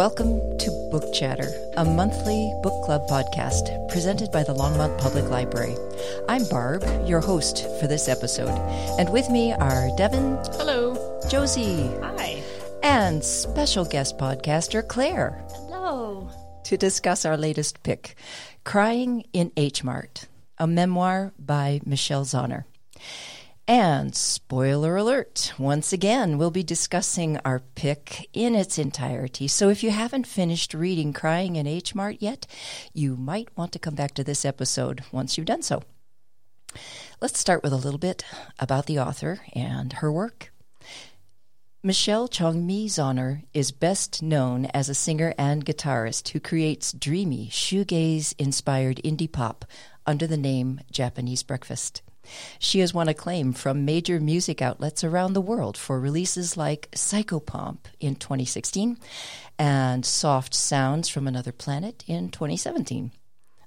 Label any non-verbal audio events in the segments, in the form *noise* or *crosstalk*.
Welcome to Book Chatter, a monthly book club podcast presented by the Longmont Public Library. I'm Barb, your host for this episode, and with me are Devin. Hello. Josie. Hi. And special guest podcaster Claire. Hello. To discuss our latest pick, Crying in H Mart, a memoir by Michelle Zauner. And spoiler alert, once again, we'll be discussing our pick in its entirety. So if you haven't finished reading Crying in H Mart yet, you might want to come back to this episode once you've done so. Let's start with a little bit about the author and her work. Michelle Chongmi Zauner is best known as a singer and guitarist who creates dreamy, shoegaze inspired indie pop under the name Japanese Breakfast. She has won acclaim from major music outlets around the world for releases like Psychopomp in 2016 and Soft Sounds from Another Planet in 2017.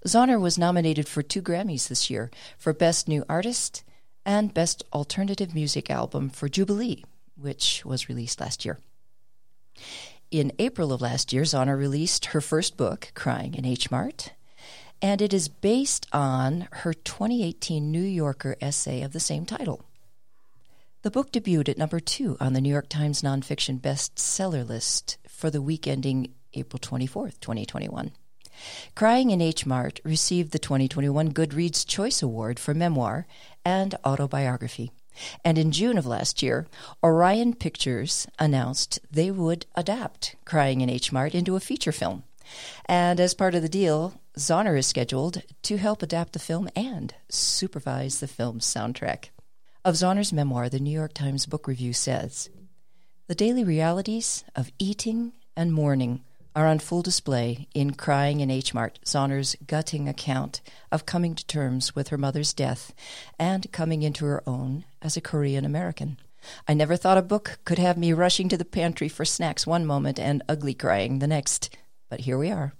Zauner was nominated for two Grammys this year for Best New Artist and Best Alternative Music Album for Jubilee, which was released last year. In April of last year, Zauner released her first book, Crying in H Mart, and it is based on her 2018 New Yorker essay of the same title. The book debuted at number two on the New York Times nonfiction bestseller list for the week ending April 24th, 2021. Crying in H Mart received the 2021 Goodreads Choice Award for memoir and autobiography. And in June of last year, Orion Pictures announced they would adapt Crying in H Mart into a feature film. And as part of the deal, Zauner is scheduled to help adapt the film and supervise the film's soundtrack. Of Zauner's memoir, the New York Times Book Review says The daily realities of eating and mourning are on full display in Crying in H Mart, Zauner's gutting account of coming to terms with her mother's death and coming into her own as a Korean American. I never thought a book could have me rushing to the pantry for snacks one moment and ugly crying the next, but here we are.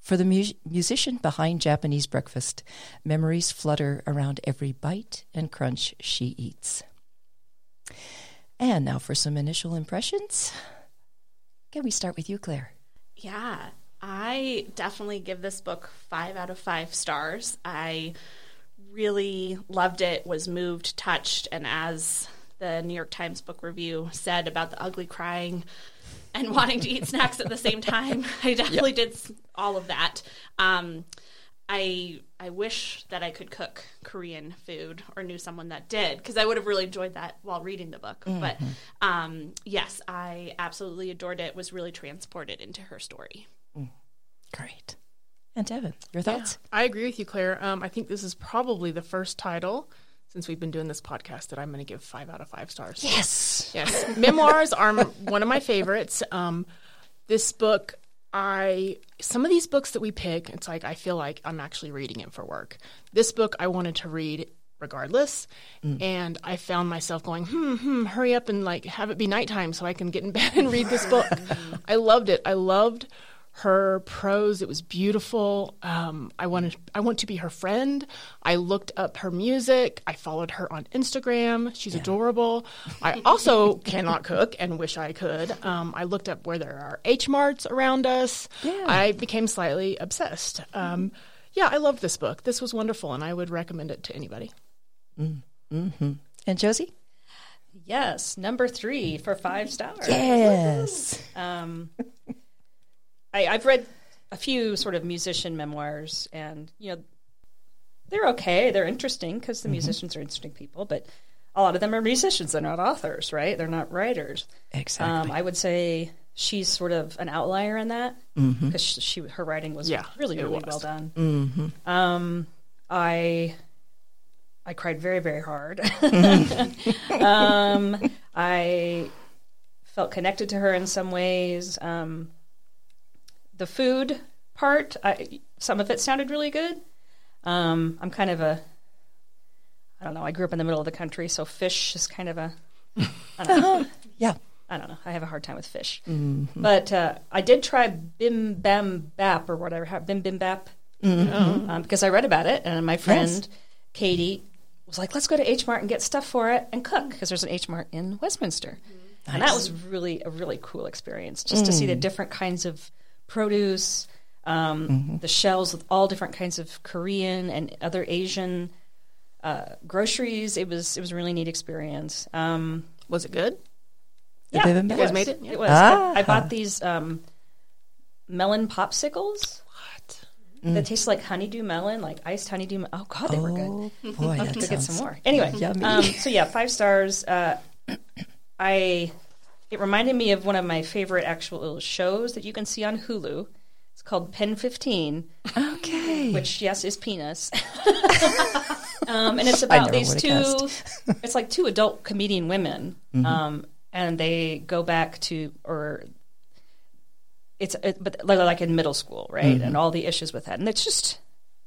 For the mu- musician behind Japanese breakfast, memories flutter around every bite and crunch she eats. And now for some initial impressions. Can we start with you, Claire? Yeah, I definitely give this book five out of five stars. I really loved it, was moved, touched, and as the New York Times Book Review said about the ugly crying and wanting to eat snacks at the same time, *laughs* I definitely yep. did all of that. Um, I I wish that I could cook Korean food or knew someone that did because I would have really enjoyed that while reading the book. Mm-hmm. But um, yes, I absolutely adored it. Was really transported into her story. Mm. Great. And Devin, your thoughts? Yeah, I agree with you, Claire. Um, I think this is probably the first title since we've been doing this podcast that I'm going to give five out of five stars. Yes. Yes. Memoirs are *laughs* one of my favorites. Um, this book I some of these books that we pick, it's like I feel like I'm actually reading it for work. This book I wanted to read regardless, mm. and I found myself going, hmm, hmm, hurry up and like have it be nighttime so I can get in *laughs* bed and read this book. *laughs* I loved it. I loved her prose. It was beautiful. Um, I wanted, I want to be her friend. I looked up her music. I followed her on Instagram. She's yeah. adorable. I also *laughs* cannot cook and wish I could. Um, I looked up where there are H marts around us. Yeah. I became slightly obsessed. Um, yeah, I loved this book. This was wonderful, and I would recommend it to anybody. Mm. Mm-hmm. And Josie. Yes, number three for five stars. Yes. I, I've read a few sort of musician memoirs, and you know, they're okay. They're interesting because the mm-hmm. musicians are interesting people, but a lot of them are musicians. They're not authors, right? They're not writers. Exactly. Um, I would say she's sort of an outlier in that because mm-hmm. she, she, her writing was yeah, really really was. well done. Mm-hmm. Um, I I cried very very hard. Mm-hmm. *laughs* um, I felt connected to her in some ways. Um, the food part, I, some of it sounded really good. Um, I'm kind of a, I don't know. I grew up in the middle of the country, so fish is kind of a, I don't know. *laughs* yeah. I don't know. I have a hard time with fish. Mm-hmm. But uh, I did try Bim Bam Bap or whatever, Bim Bim Bap, mm-hmm. um, because I read about it, and my friend yes. Katie was like, "Let's go to H Mart and get stuff for it and cook," because there's an H Mart in Westminster. Mm-hmm. and that was really a really cool experience just to see the different kinds of produce, um, the shelves with all different kinds of Korean and other Asian uh, groceries. It was it was a really neat experience. Um, Was it good? The Bibimbap? You guys made it? It was. Ah. I, I bought these um, melon popsicles What? that tastes like honeydew melon, like iced honeydew. Me- oh God, they were good. Oh *laughs* boy, that Go get sounds some more. Anyway, Yummy. um, so yeah, five stars. Uh, I it reminded me of one of my favorite actual shows that you can see on Hulu. It's called Pen Fifteen, okay. which yes is penis. *laughs* um, and it's about these two. *laughs* it's like two adult comedian women, Mm-hmm. um, and they go back to or. It's it, but like in middle school, right? Mm-hmm. And all the issues with that, and it's just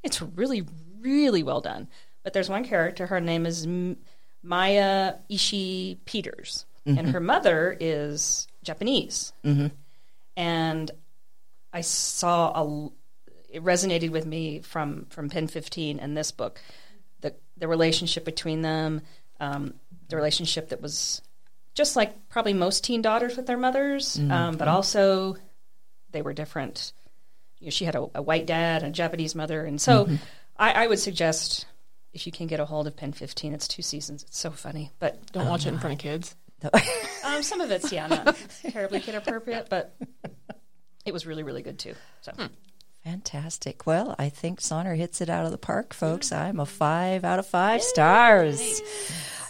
it's really really well done. But there's one character. Her name is M- Maya Ishii Peters, Mm-hmm. and her mother is Japanese. And I saw a. It resonated with me from from Pen 15 and this book, the the relationship between them, um, the relationship that was just like probably most teen daughters with their mothers, um, but also they were different. You know, she had a, a white dad and a Japanese mother, and so I, I would suggest if you can get a hold of Pen 15, it's two seasons. It's so funny, but Don't watch it in front of kids. *laughs* um, some of it's yeah not *laughs* terribly kid appropriate, but it was really really good too. So Fantastic. Well, I think Zauner hits it out of the park, folks. I'm a five out of five stars.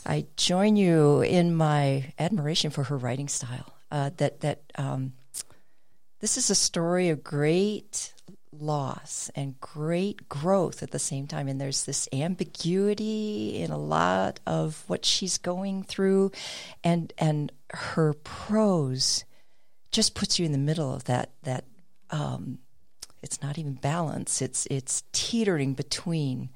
I join you in my admiration for her writing style. Uh, that that um, this is a story of great loss and great growth at the same time. And there's this ambiguity in a lot of what she's going through, and and her prose just puts you in the middle of that that um, it's not even balance. It's it's teetering between.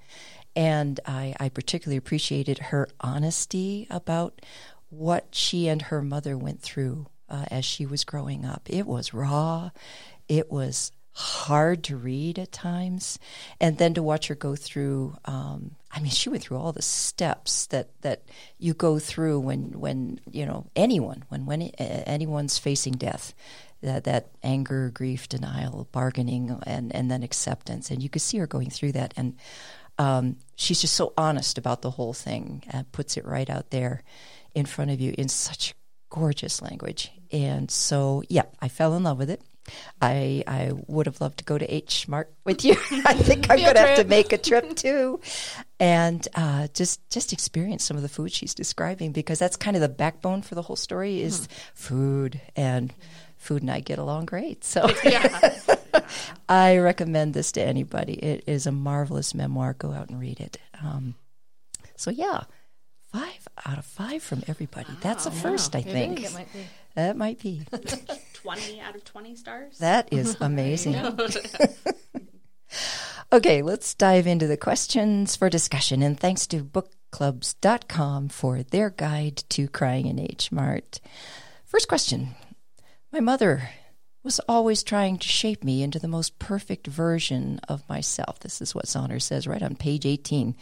And I, I particularly appreciated her honesty about what she and her mother went through uh, as she was growing up. It was raw. It was hard to read at times and then to watch her go through um, i mean she went through all the steps that that you go through when when you know anyone when when anyone's facing death that that anger, grief, denial, bargaining, and and then acceptance. And you could see her going through that, and um, she's just so honest about the whole thing and puts it right out there in front of you in such gorgeous language. And so, yeah, I fell in love with it. I I would have loved to go to H Mart with you. *laughs* I think I'm going to have to make a trip *laughs* too, and uh, just just experience some of the food she's describing because that's kind of the backbone for the whole story is food and food and I get along great. So *laughs* I recommend this to anybody. It is a marvelous memoir. Go out and read it. Um, so yeah, five out of five from everybody. That's a first, I think. is. might be. That might be. *laughs* 20 out of 20 stars. That is *laughs* amazing. *laughs* okay, let's dive into the questions for discussion. And thanks to bookclubs.com for their guide to crying in H Mart. First question My mother was always trying to shape me into the most perfect version of myself. This is what Saunders says right on page 18.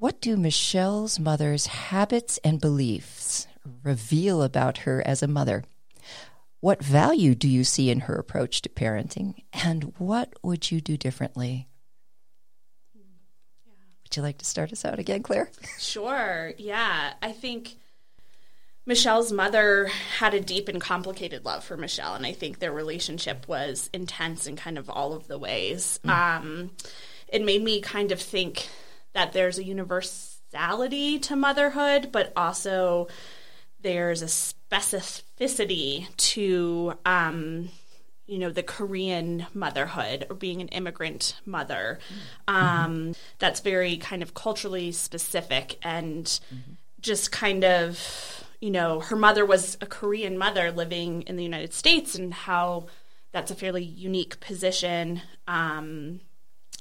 What do Michelle's mother's habits and beliefs reveal about her as a mother? What value do you see in her approach to parenting? And what would you do differently? Would you like to start us out again, Claire? Sure. Yeah. I think Michelle's mother had a deep and complicated love for Michelle, and I think their relationship was intense in kind of all of the ways. Um, it made me kind of think that there's a universality to motherhood, but also there's a specificity to um, you know the korean motherhood or being an immigrant mother. Um, that's very kind of culturally specific and just kind of you know her mother was a korean mother living in the united states and how that's a fairly unique position. Um,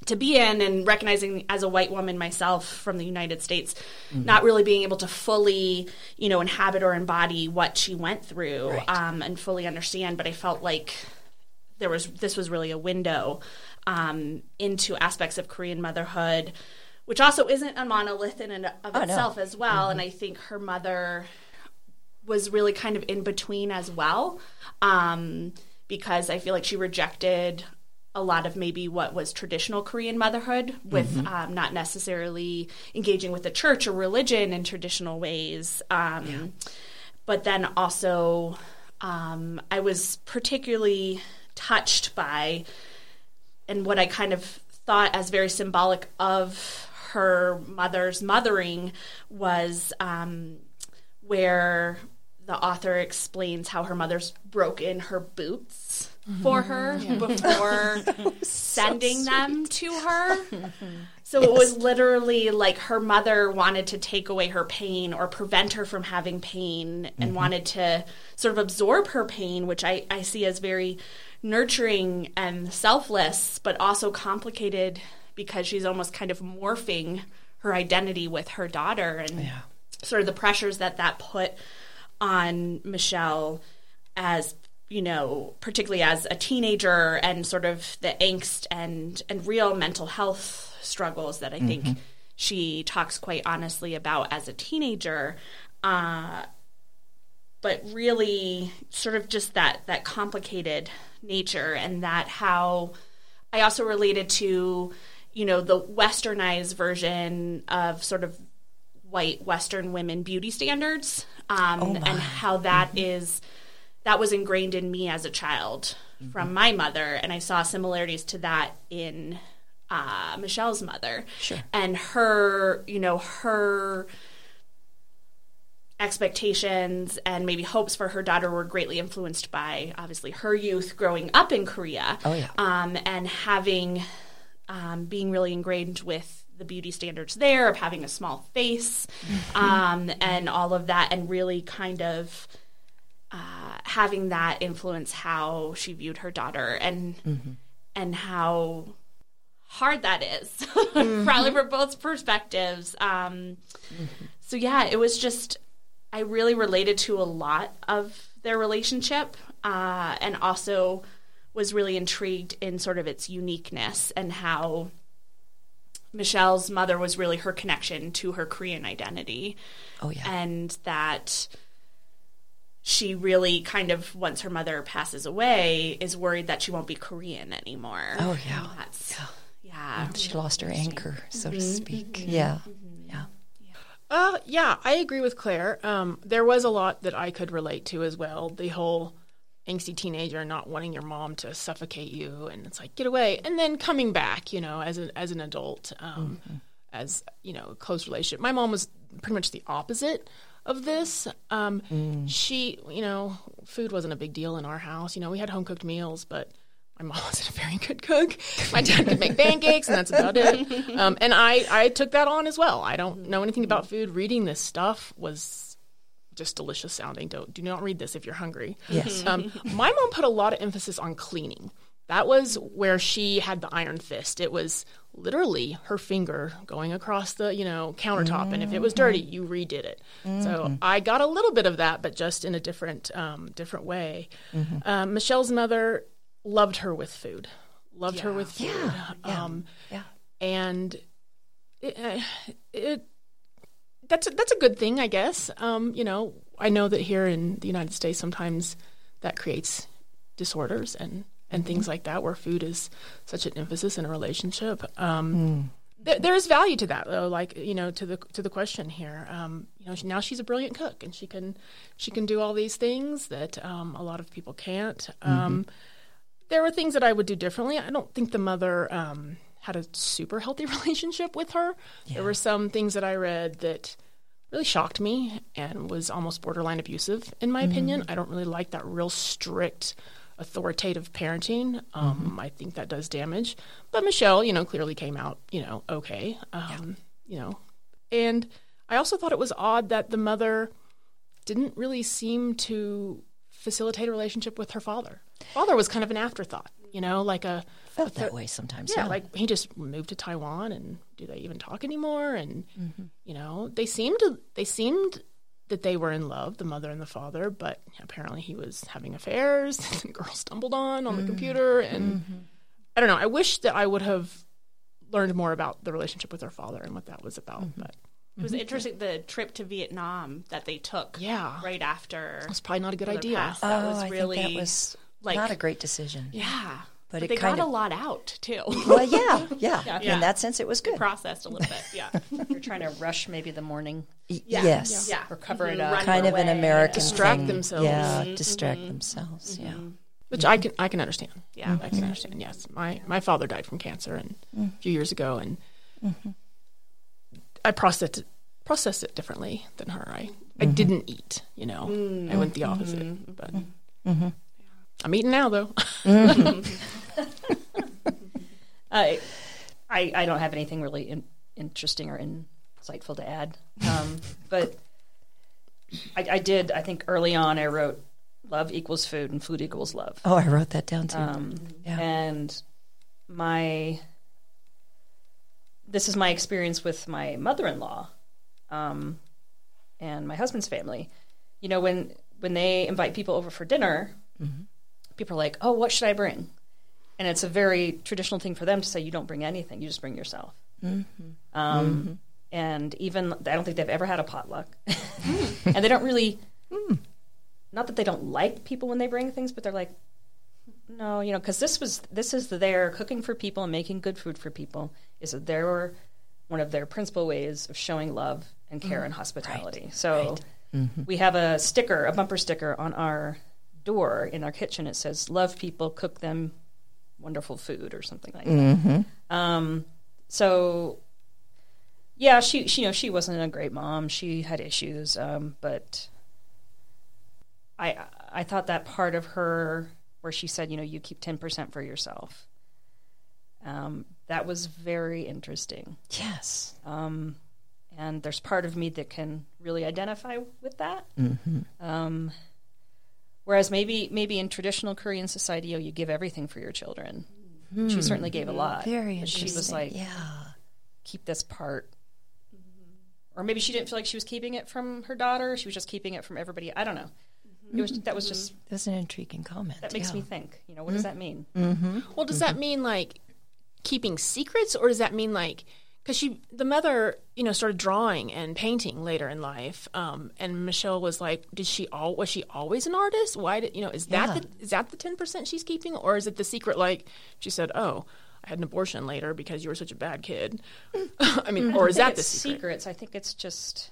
to be in and recognizing as a white woman myself from the United States, not really being able to fully, you know, inhabit or embody what she went through um, and fully understand. But I felt like there was this was really a window um, into aspects of Korean motherhood, which also isn't a monolith in and of no. itself as well. And I think her mother was really kind of in between as well, um, because I feel like she rejected a lot of maybe what was traditional Korean motherhood with um, not necessarily engaging with the church or religion in traditional ways. Um, But then also, um, I was particularly touched by and what I kind of thought as very symbolic of her mother's mothering was um, where the author explains how her mother's broke in her boots for her before *laughs* sending them to her. *laughs* So it was literally like her mother wanted to take away her pain or prevent her from having pain and mm-hmm. wanted to sort of absorb her pain, which I, I see as very nurturing and selfless, but also complicated because she's almost kind of morphing her identity with her daughter and sort of the pressures that that put on Michelle as you know particularly as a teenager and sort of the angst and and real mental health struggles that I think she talks quite honestly about as a teenager uh, but really sort of just that that complicated nature and that how I also related to you know the westernized version of sort of white western women beauty standards um, and how that is that was ingrained in me as a child from my mother and I saw similarities to that in uh, Michelle's mother Sure. and her you know her expectations and maybe hopes for her daughter were greatly influenced by obviously her youth growing up in Korea. Oh, yeah. Um, and having um, being really ingrained with the beauty standards there of having a small face um, and all of that and really kind of uh, having that influence how she viewed her daughter and and how hard that is *laughs* probably for both perspectives. Um, so yeah it was just i really related to a lot of their relationship uh, and also was really intrigued in sort of its uniqueness and how michelle's mother was really her connection to her korean identity. Oh yeah. and that she really kind of once her mother passes away is worried that she won't be korean anymore Oh, yeah. And that's yeah, she lost her anchor, so Mm-hmm. to speak. Yeah. Yeah. Uh, yeah, I agree with Claire. Um, there was a lot that I could relate to as well. The whole angsty teenager not wanting your mom to suffocate you, and it's like get away, and then coming back, you know, as an as an adult, um, as you know, a close relationship. My mom was pretty much the opposite of this. Um, She, you know, food wasn't a big deal in our house. You know, we had home cooked meals, but my mom *laughs* wasn't a very good cook. My dad could make pancakes, and that's about it. Um, and I, I took that on as well. I don't know anything about food. Reading this stuff was just delicious sounding. Don't do not read this if you're hungry. Yes. Um, my mom put a lot of emphasis on cleaning. That was where she had the iron fist. It was literally her finger going across the you know countertop, and if it was dirty, you redid it. So I got a little bit of that, but just in a different um, different way. Um, Michelle's mother loved her with food. Loved her with food. Yeah. Um, Yeah. and it, uh, it that's a, that's a good thing, I guess. Um, you know, I know that here in the United States, sometimes that creates disorders and and things like that, where food is such an emphasis in a relationship. Um, there, there is value to that, though. Like you know, to the to the question here, um, you know, she, now she's a brilliant cook, and she can she can do all these things that um, a lot of people can't. Um, there were things that I would do differently. I don't think the mother um, had a super healthy *laughs* relationship with her. There were some things that I read that really shocked me and was almost borderline abusive, in my opinion. I don't really like that real strict, authoritative parenting. Um, I think that does damage. But Michelle, you know, clearly came out, you know, okay. Um, You know, and I also thought it was odd that the mother didn't really seem to facilitate a relationship with her father. Father was kind of an afterthought, you know, like a Felt that way sometimes. yeah, like he just moved to Taiwan, and do they even talk anymore? And you know, they seemed to, they seemed that they were in love, the mother and the father, but apparently he was having affairs. *laughs* the girl stumbled on on the mm-hmm. computer, and mm-hmm. I don't know. I wish that I would have learned more about the relationship with her father and what that was about, mm-hmm. but It was interesting the trip to Vietnam that they took. Yeah. right after. That's probably not a good Mother idea. passed. That oh, was I really think that was like- not a great decision. yeah, But but, it they kind got of- a lot out too. Well, yeah, yeah, *laughs* Yeah. In that sense, it was good. Processed a little bit. Yeah, *laughs* You're trying to rush maybe the morning, Y- Yeah. Yes. yeah, or cover mm-hmm. it Mhm. up. Run Kind of an away. American Distract thing. themselves. Yeah, Mhm, distract mhm. themselves. Yeah. Mm-hmm. Which I can I can understand. Mm-hmm. Yeah. I can understand. Yes, my my father died from cancer and a few years ago, and I processed it, processed it differently than her. I I didn't eat. You know, mm. I went the opposite. But I'm eating now, though. *laughs* I, I, I don't have anything really in, interesting or insightful to add. Um, but I, I did. I think early on, I wrote "Love equals food, and food equals love." Oh, I wrote that down too. Um, Yeah. And my this is my experience with my mother-in-law um, and my husband's family. You know, when when they invite people over for dinner, people are like, "Oh, what should I bring?" And it's a very traditional thing for them to say, "You don't bring anything; you just bring yourself." Mm-hmm. Um, mm-hmm. And even I don't think they've ever had a potluck, *laughs* and they don't really. Mm. Not that they don't like people when they bring things, but they're like, no, you know, because this was this is their cooking for people and making good food for people is their one of their principal ways of showing love and care mm. and hospitality. So mm-hmm. we have a sticker, a bumper sticker on our door in our kitchen. It says "Love people, cook them wonderful food" or something like that. Um, so yeah, she, she you know she wasn't a great mom. She had issues, um, but I I thought that part of her where she said, you know, you keep ten percent for yourself. Um, that was very interesting, yes. um, and there's part of me that can really identify with that. Mm-hmm. Um, whereas maybe maybe in traditional Korean society, oh, you give everything for your children. She hmm. certainly gave a lot. Hmm. Very interesting. She was like, yeah. keep this part. Or maybe she didn't feel like she was keeping it from her daughter. She was just keeping it from everybody. I don't know. It was that was just mm-hmm. That's an intriguing comment. that makes yeah. me think. You know, what does mm-hmm. that mean? Mm-hmm. Well, does that mean like keeping secrets, or does that mean like because she, the mother, you know, started drawing and painting later in life, um, and Michelle was like, did she all was she always an artist? Why did you know? Is that Yeah. the is that the ten percent she's keeping, or is it the secret? Like she said, oh. I had an abortion later because you were such a bad kid. *laughs* I mean, or is I that the secret? secrets? I think it's just.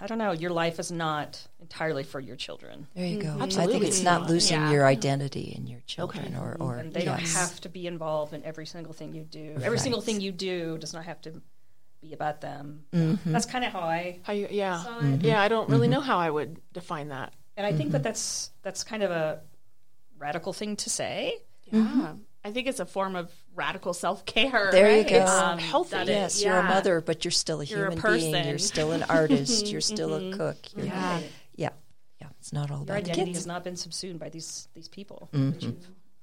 I don't know. Your life is not entirely for your children, There you go. Mm-hmm. I Absolutely think it's not not. losing Yeah. your identity in your children, Okay. or or and they yes. don't have to be involved in every single thing you do. Every single thing you do does not have to be about them. Mm-hmm. That's kind of how I How you, yeah, saw it. yeah. I don't really mm-hmm. know how I would define that. And I think that mm-hmm. that's that's kind of a radical thing to say. Yeah. I think it's a form of radical self care. There you go. It's Um, healthy. that it- Yes, you're a mother, but you're still a You're a human being. You're still an artist. *laughs* You're still a cook. You're, Yeah. yeah, yeah. It's not all Your about identity kids. has not been subsumed by these these people. Mm-hmm.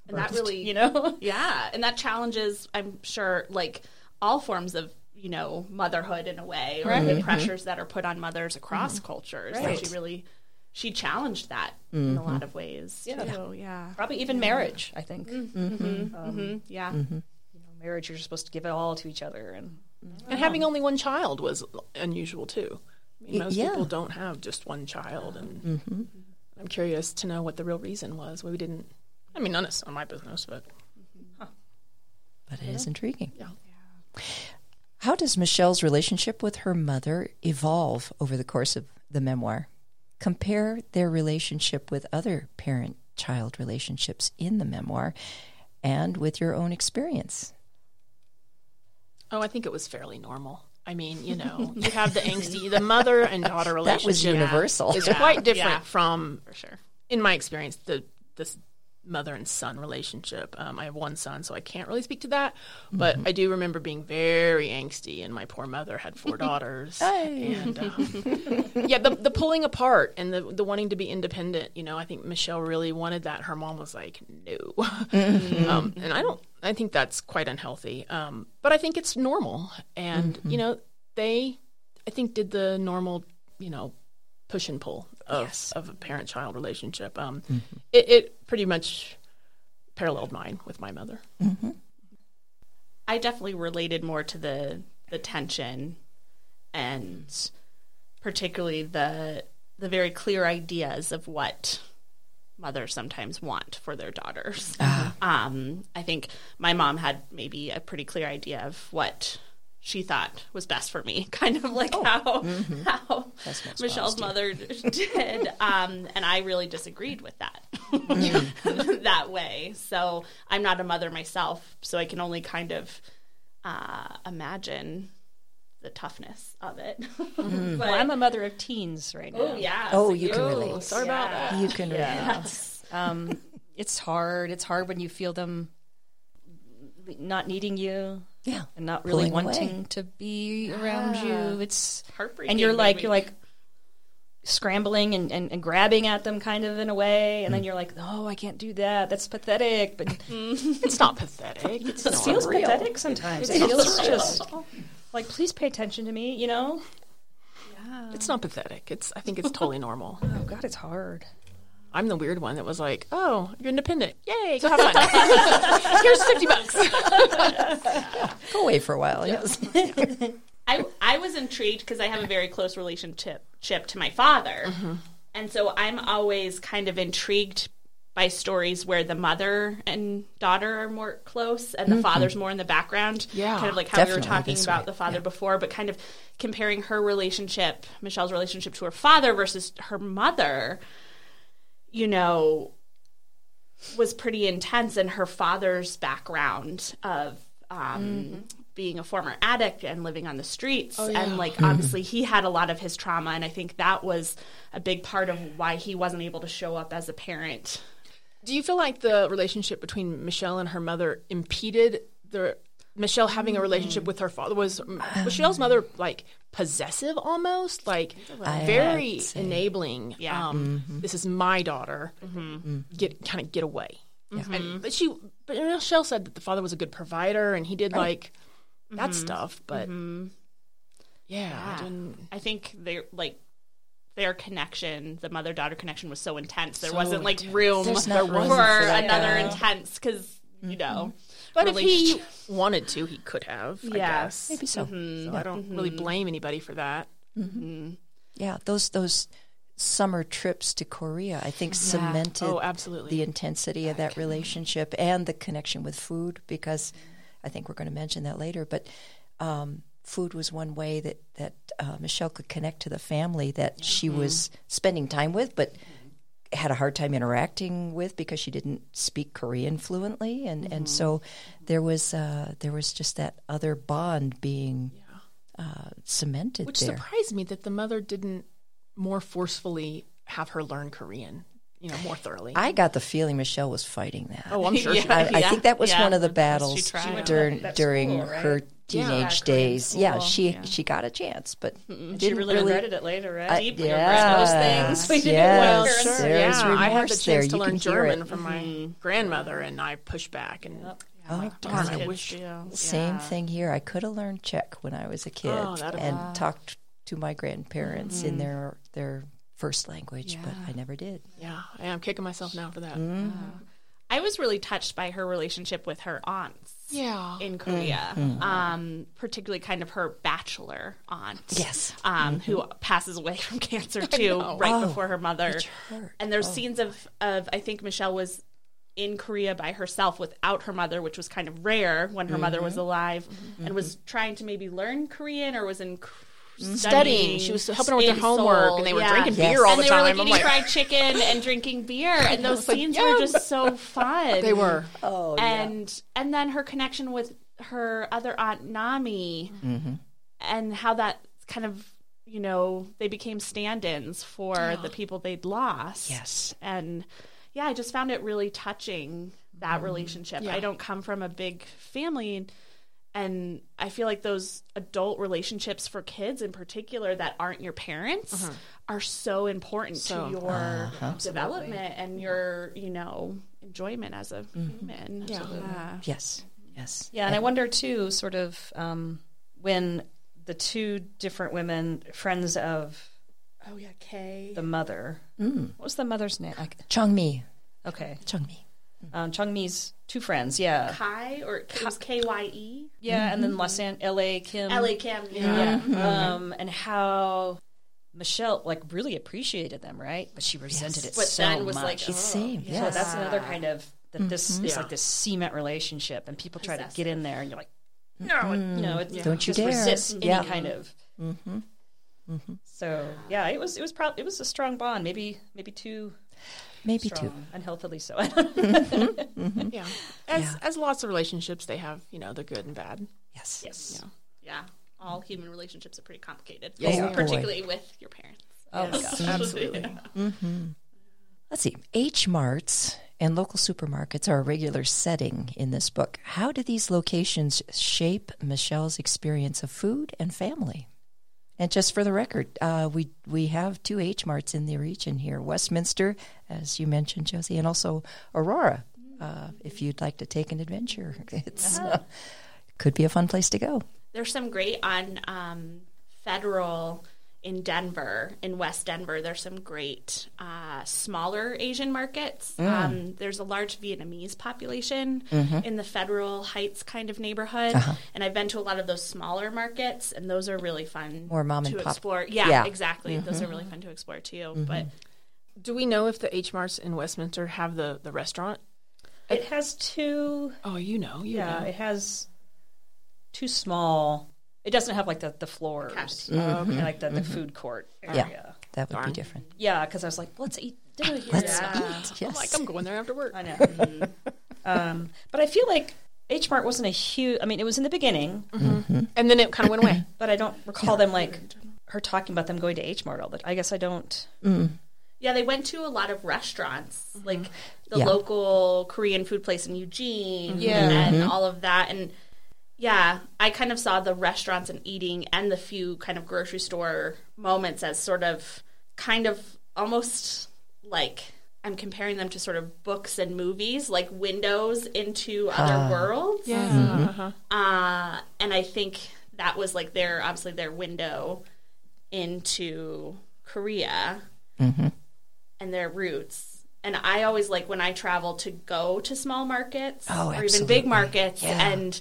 And that really, You know, *laughs* *laughs* yeah, and that challenges, I'm sure, like all forms of you know motherhood in a way, or the pressures that are put on mothers across cultures. So Right. she really, she challenged that in a mm-hmm. lot of ways. Yeah. too. yeah, probably even marriage. I think hmm yeah. you know, marriage you're supposed to give it all to each other, and And having only one child was unusual too. I mean, most yeah. people don't have just one child, and I'm curious to know what the real reason was. Why we didn't. I mean, none of it's on my business, but But it is intriguing. yeah. How does Michelle's relationship with her mother evolve over the course of the memoir? Compare their relationship with other parent child relationships in the memoir and with your own experience. Oh, I think it was fairly normal. I mean, you know, *laughs* you have the angsty, the mother and daughter relationship. That was universal. It's Yeah. quite different Yeah. from, for sure. in my experience, the this mother and son relationship. Um, I have one son, so I can't really speak to that. But I do remember being very angsty, and my poor mother had four *laughs* daughters. and um, *laughs* yeah, the the pulling apart and the the wanting to be independent. You know, I think Michelle really wanted that. Her mom was like, no, *laughs* um, and I don't. I think that's quite unhealthy. Um, but I think it's normal, and you know, they, I think, did the normal, you know, push and pull of Yes. of a parent child relationship. Um, it, it pretty much paralleled mine with my mother. I definitely related more to the the tension and particularly the the very clear ideas of what mothers sometimes want for their daughters. Um, I think my mom had maybe a pretty clear idea of what she thought was best for me, *laughs* kind of like how how As most Michelle's moms mother *laughs* did, um, and I really disagreed with that *laughs* that way. So I'm not a mother myself, so I can only kind of uh, imagine the toughness of it. Mm. but, Well, I'm a mother of teens right now. oh yeah, Oh, so you can relate. Sorry about that. You can relate. Yes. Um, it's hard. It's hard when you feel them not needing you Yeah. and not really Pulling wanting away. to be around you. It's Heartbreaking, and you're like maybe. you're like scrambling and, and, and grabbing at them kind of in a way and then mm. you're like oh i can't do that that's pathetic but *laughs* mm. *laughs* It's not pathetic. It's it feels pathetic sometimes it feels just like please pay attention to me you know yeah. It's not pathetic. It's. I think it's totally normal. oh god it's hard I'm the weird one that was like, "Oh, you're independent. Yay, *laughs* go have fun. *laughs* Here's fifty bucks." *laughs* Go away for a while. Yes. I I was intrigued because I have a very close relationship chip to my father, Mm-hmm. and so I'm always kind of intrigued by stories where the mother and daughter are more close and the father's more in the background. Mm-hmm. Yeah, kind of like how we were talking about way. the father before, but kind of comparing her relationship, Michelle's relationship to her father versus her mother. You know, was pretty intense and her father's background of um, mm-hmm. being a former addict and living on the streets. Oh, and like mm-hmm. obviously he had a lot of his trauma and i think that was a big part of why he wasn't able to show up as a parent. Do you feel like the relationship between Michelle and her mother impeded the Michelle having a relationship mm. with her father? Was Michelle's mother like possessive almost, like I very enabling? Um, yeah. um, this is my daughter. Mm-hmm. Get kind of get away. And, mm-hmm. but she, but Michelle said that the father was a good provider and he did like that mm-hmm. stuff. But yeah, I didn't. i think they like their connection the mother daughter connection was so intense there So wasn't like intense. room There's for for another yeah. intense because you know But if he wanted to, he could have. I Yeah. guess. Maybe so. Mm-hmm. So I don't really mm-hmm. blame anybody for that. Mm-hmm. Yeah, those those summer trips to Korea, I think, cemented Oh, absolutely. the intensity of that relationship and the connection with food. Because I think we're going to mention that later, but um, food was one way that that uh, Michelle could connect to the family that she was spending time with, but had a hard time interacting with because she didn't speak Korean fluently, and and so there was uh, there was just that other bond being uh, cemented Which there. surprised me that the mother didn't more forcefully have her learn Korean, you know, more thoroughly. I got the feeling Michelle was fighting that. oh, I'm sure. *laughs* she Yeah. I, I think that was yeah. one of the She battles tried. during That during school, right? her teenage days. Yeah, she yeah. she got a chance, but she didn't really, regretted it later right I- Deep yeah, those things. *laughs* We didn't yes, well, Sure, there's yeah, I had the chance there. to You learn German from my mm-hmm. grandmother, and I pushed back. And Oh, darn, I wish. do. Same thing here. I could have learned Czech when I was a kid Oh, and talked to my grandparents in mm-hmm. their their first language, but I never did. Yeah, I am kicking myself now for that. Mm-hmm. Uh, I was really touched by her relationship with her aunts Yeah. in Korea, mm. um, particularly kind of her bachelor aunt. Yes. Um, Who passes away *laughs* from cancer too, right Oh, before her mother. And there's scenes of, of, I think Michelle was in Korea by herself without her mother, which was kind of rare when her mother was alive, and was trying to maybe learn Korean or was in k- Studying. She was helping her with her homework, Seoul, and they were yeah. drinking Yes. beer all and the they were like eating like, fried chicken and drinking beer, *laughs* and those like, scenes yeah, were just so fun. they were. Oh, and and then her connection with her other aunt Nami, Mm-hmm. and how that kind of you know they became stand-ins for the people they'd lost. Yes. and yeah, I just found it really touching that relationship. Yeah. I don't come from a big family. And I feel like those adult relationships for kids in particular that aren't your parents uh-huh. are so important So- to your development and your, you know, enjoyment as a mm-hmm. human. Yeah. Yes. Yes. Yeah, and I wonder too, sort of um, when the two different women, friends of Oh yeah, Kay. the mother, mm. what was the mother's name? I, Chong Mi. okay, Chong Mi. Um, Chong Mi's two friends, yeah, Kai or it was K Y E. yeah, and then Los An- L.A. Kim, L A Kim. Yeah. yeah, mm-hmm. um, mm-hmm. and how Michelle like really appreciated them, right? But she resented it But so then was much. like, It's oh, same. So that's another kind of that this is Yeah. Mm-hmm. like this cement relationship, and people try to get in there, and you're like, no, you know, it's, Don't you just dare. resist any Yeah. kind of. So yeah, it was it was probably it was a strong bond, maybe maybe too Maybe two. unhealthily so. *laughs* Mm-hmm. Yeah. Mm-hmm. As as lots of relationships, they have you know the good and bad. Yes. yes. Yeah. All human relationships are pretty complicated. Yes, they are. particularly with your parents. Oh my gosh. Absolutely. *laughs* Mm-hmm. Let's see. H Marts and local supermarkets are a regular setting in this book. How do these locations shape Michelle's experience of food and family? And just for the record, uh, we we have two H Marts in the region here: Westminster, as you mentioned, Josie, and also Aurora. Uh, if you'd like to take an adventure, *laughs* it's uh, could be a fun place to go. There's some great on um, Federal in Denver, in West Denver. There's some great uh, smaller Asian markets. Mm. Um, there's a large Vietnamese population Mm-hmm. in the Federal Heights kind of neighborhood, Uh-huh. and I've been to a lot of those smaller markets, and those are really fun. More mom to and pop. explore. Yeah, Yeah. Mm-hmm. exactly. Those are really fun to explore too. But Do we know if the H Marts in Westminster have the the restaurant? It has two. Oh, you know, you Yeah, know. it has two small. It doesn't have like the the floors, Cafeteria. uh, um, and like the, the mm-hmm. food court area. Yeah, that would be different. Yeah, because I was like, let's eat dinner here. Let's Yeah. eat. Yes. Like I'm going there after work. I know. *laughs* Mm-hmm. um, but I feel like H Mart wasn't a huge. I mean, it was in the beginning, mm-hmm. And then it kind of went away. *laughs* but I don't recall them like her talking about them going to H Mart all the. I guess I don't. Mm. Yeah, they went to a lot of restaurants, like the Yeah. local Korean food place in Eugene, Yeah. and all of that. And yeah, I kind of saw the restaurants and eating and the few kind of grocery store moments as sort of, kind of almost like I'm comparing them to sort of books and movies, like windows into other worlds. Yeah. Uh-huh. Uh, and I think that was like their obviously their window into Korea and their roots. And I always like when I travel to go to small markets Oh, or even big markets Yeah. and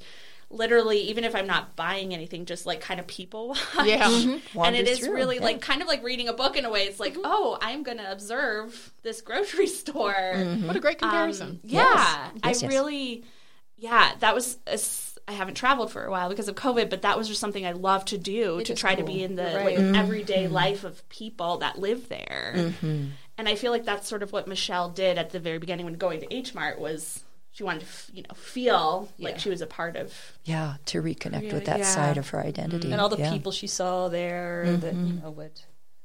literally even if I'm not buying anything, just like kind of people *laughs* watch. Yeah. Mm-hmm. Mm-hmm. And it is through, really yeah. like kind of like reading a book in a way. It's like, mm-hmm. oh, I'm going to observe this grocery *laughs* store. What a great um, comparison. Um, yeah, Yes, I yes. really, yeah, that was. A, s- I haven't traveled for a while because of COVID, but that was just something I love to do to is try to be in the You're like, right. everyday life of people that live there. And I feel like that's sort of what Michelle did at the very beginning when going to H Mart was she wanted to f- you know feel like she was a part of. Yeah, to reconnect Really, with that yeah. side of her identity. Mm-hmm. And all the yeah. people she saw there that you mm-hmm. know would,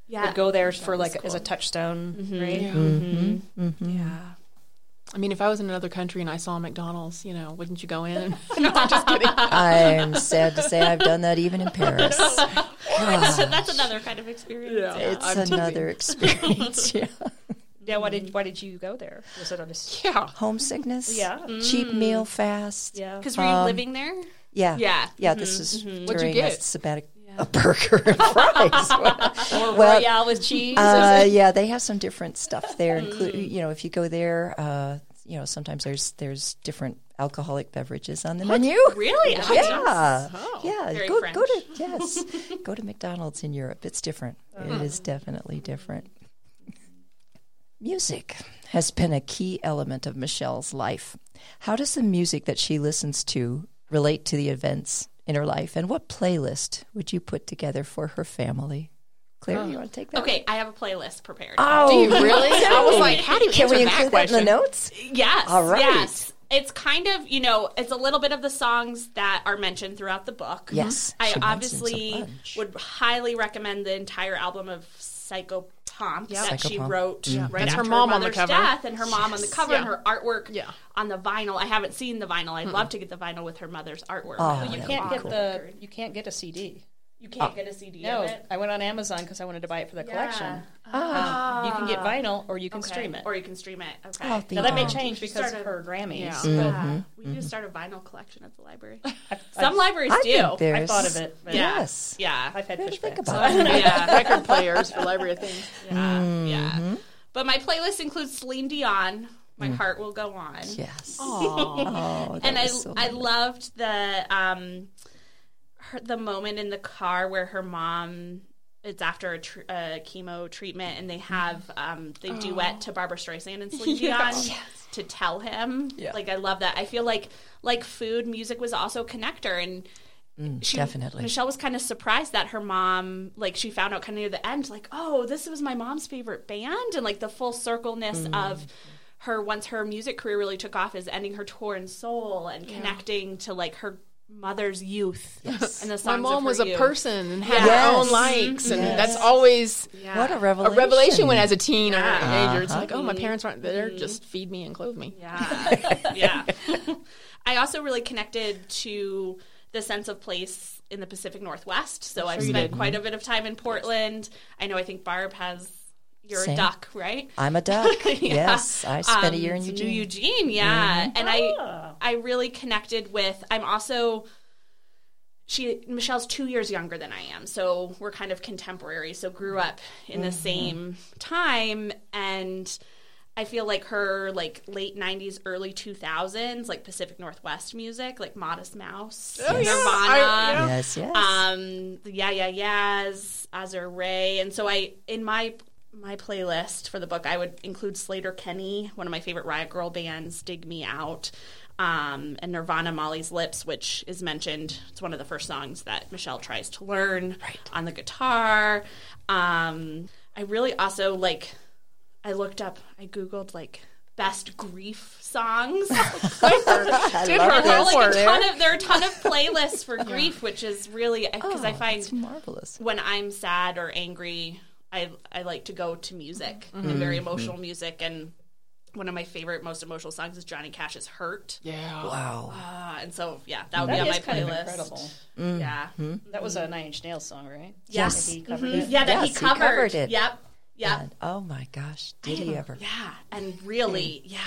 Yeah, would go there for was like as a cool. touchstone, mm-hmm. right? Yeah. Mm-hmm. Yeah. I mean, if I was in another country and I saw a McDonald's, you know, wouldn't you go in? *laughs* no, I'm just kidding. I'm sad to say I've done that even in *laughs* Paris. That's, that's another kind of experience. Yeah. Yeah. It's I'm teasing. another experience. *laughs* Yeah. Yeah. Why did Why did you go there? Was it on a s- *laughs* Yeah. Homesickness. Yeah. Cheap meal fast. Yeah. Because were you Um, living there? Yeah. Yeah. Yeah. This is What'd you during a get? sabbatic. A *laughs* burger and fries. *laughs* Or Well, Royale with cheese? uh, yeah, they have some different stuff there. Include, you know, if you go there, uh, you know, sometimes there's there's different alcoholic beverages on the menu. Really? Yeah, Oh. yeah. Very Go, French. go to yes, go to McDonald's in Europe. It's different. It is definitely different. Music has been a key element of Michelle's life. How does the music that she listens to relate to the events in her life, and what playlist would you put together for her family? Claire, you want to take that? Okay, I have a playlist prepared. Oh, Do you really? *laughs* I was like, how do you Can we include that in the notes? Yes. All right. Yes. It's kind of, you know, it's a little bit of the songs that are mentioned throughout the book. Yes, I she mentions a obviously would highly recommend the entire album of Psycho Pomp that she Psychopomp. wrote right That's after her mom on the mother's cover. death, and her mom on the cover, and Yeah. her artwork Yeah. on the vinyl. I haven't seen the vinyl. I'd love to get the vinyl with her mother's artwork. Oh, That you would can't be get awesome. the you can't get a CD. You can't uh, get a CD No, of it. I went on Amazon because I wanted to buy it for the collection. Yeah. Um, you can get vinyl or you can Okay. stream it. or you can stream it. Okay. Oh, now that may change Just because of started- her Grammys. Yeah. but Yeah. We need to start a vinyl collection at the library. *laughs* Some libraries I do. I thought of it. But Yeah. Yes. Yeah. I've had Gotta pushback. think about it. *laughs* yeah. *laughs* Record players for Library of Things. Yeah. Yeah. Mm-hmm. But my playlist includes Celine Dion, My mm. heart will go on. Yes. Aw. Oh, that and I so I loved the um her, the moment in the car where her mom it's after a, tr- a chemo treatment and they have um they duet to Barbra Streisand and *laughs* Celine Dion to tell him. Yeah. like I love that. I feel like like food music was also a connector and she, definitely. Michelle was kind of surprised that her mom, like, she found out kind of near the end, like, oh, this was my mom's favorite band, and like the full circleness Mm. of her once her music career really took off is ending her tour in Seoul and connecting to like her mother's youth and the My mom of was her a youth. person and had Yes. her own likes, and Yes. that's always Yeah. What a a revelation. revelation when, as a teen or a teenager, it's Uh-huh. like, oh, my parents aren't there; just feed me and clothe me. Yeah. *laughs* yeah. *laughs* I also really connected to the sense of place in the Pacific Northwest. So I've spent quite a bit of time in Portland. I know I think Barb has you're Same. a duck, right? I'm a *laughs* duck. Yeah. Yes, I spent a year in Um, Eugene. Eugene, yeah. And Ah. I I really connected with I'm also she Michelle's two years younger than I am, so we're kind of contemporary. So grew up in the same time, and I feel like her like late '90s, early 2000s, like Pacific Northwest music, like Modest Mouse, Oh, yeah. Nirvana, I- yeah. Yes, yes. um, the Yeah Yeah Yeahs, Azure Ray, and so I in my my playlist for the book I would include Sleater-Kinney, one of my favorite Riot Girl bands, Dig Me Out, um, and Nirvana Molly's Lips, which is mentioned. It's one of the first songs that Michelle tries to learn on the guitar. Um, I really also like. I looked up. I googled like best grief songs. *laughs* Good love for There are like a There. ton of there are a ton of playlists for *laughs* grief, which is really because I Oh, find it's marvelous. when I'm sad or angry, I I like to go to music and very Mm-hmm. emotional music. And one of my favorite, most emotional songs is Johnny Cash's "Hurt." Yeah. Wow. Uh, and so yeah, that would That be on is my kind of playlist. incredible. Yeah, That was a Nine Inch Nails song, right? Yes. That he covered Mhm. it. yeah, that Yes, he he covered. covered it. Yep, yep. And, oh my gosh, did he ever? Yeah, and really, yeah,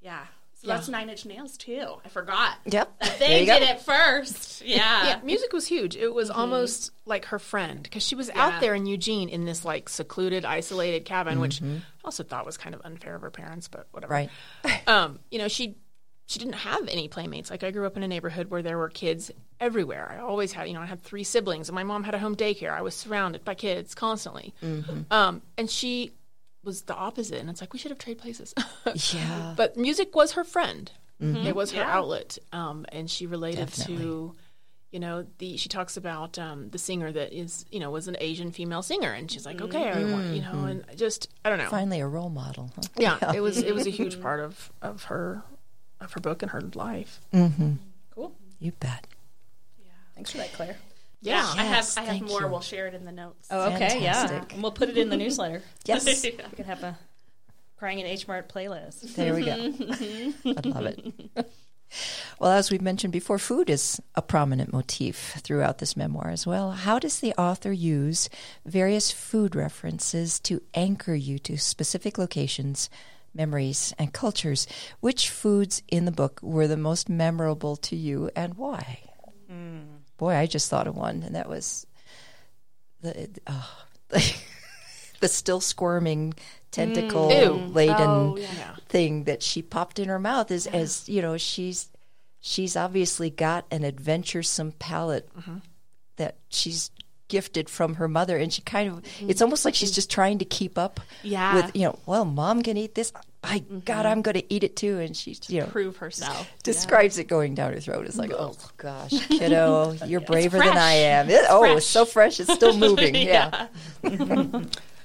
yeah. So that's Nine Inch Nails too. I forgot. Yep. They you go. did it first. *laughs* Yeah. Yeah, music was huge. It was almost like her friend because she was out there in Eugene in this like secluded, isolated cabin, which I also thought was kind of unfair of her parents, but whatever. Right. *laughs* Um, you know, she she didn't have any playmates. Like I grew up in a neighborhood where there were kids everywhere. I always had, you know, I had three siblings, and my mom had a home daycare. I was surrounded by kids constantly. Um, and she was the opposite, and it's like we should have traded places. *laughs* Yeah. but music was her friend. It was her Yeah. outlet, um, and she related Definitely. to, you know, the. She talks about um, the singer that is, you know, was an Asian female singer, and she's like, okay, I want, you know, and I just I don't know. Finally, a role model. Huh? Yeah, it was it was a huge *laughs* part of of her of her book and her life. Cool. You bet. Yeah. Thanks for that, Claire. Yeah, I have I have more. you. We'll share it in the notes. Oh, okay, yeah. And we'll put it in the newsletter. *laughs* Yes. We can have a crying in H Mart playlist. There we go. Mm-hmm. I love it. *laughs* Well, as we've mentioned before, food is a prominent motif throughout this memoir as well. How does the author use various food references to anchor you to specific locations, memories, and cultures? Which foods in the book were the most memorable to you and why? Boy, I just thought of one, and that was the. Oh, *laughs* the still squirming tentacle mm. Ew. laden Oh, yeah. thing that she popped in her mouth is as you know she's she's obviously got an adventuresome palate mm-hmm. that she's gifted from her mother and she kind of mm-hmm. it's almost like she's just trying to keep up Yeah. with you know well mom can eat this by god mm-hmm. i'm going to eat it too and she's you know Prove herself. describes it going down her throat it's like oh gosh kiddo *laughs* you're braver than i am it, oh it's so fresh it's still *laughs* moving yeah, *laughs*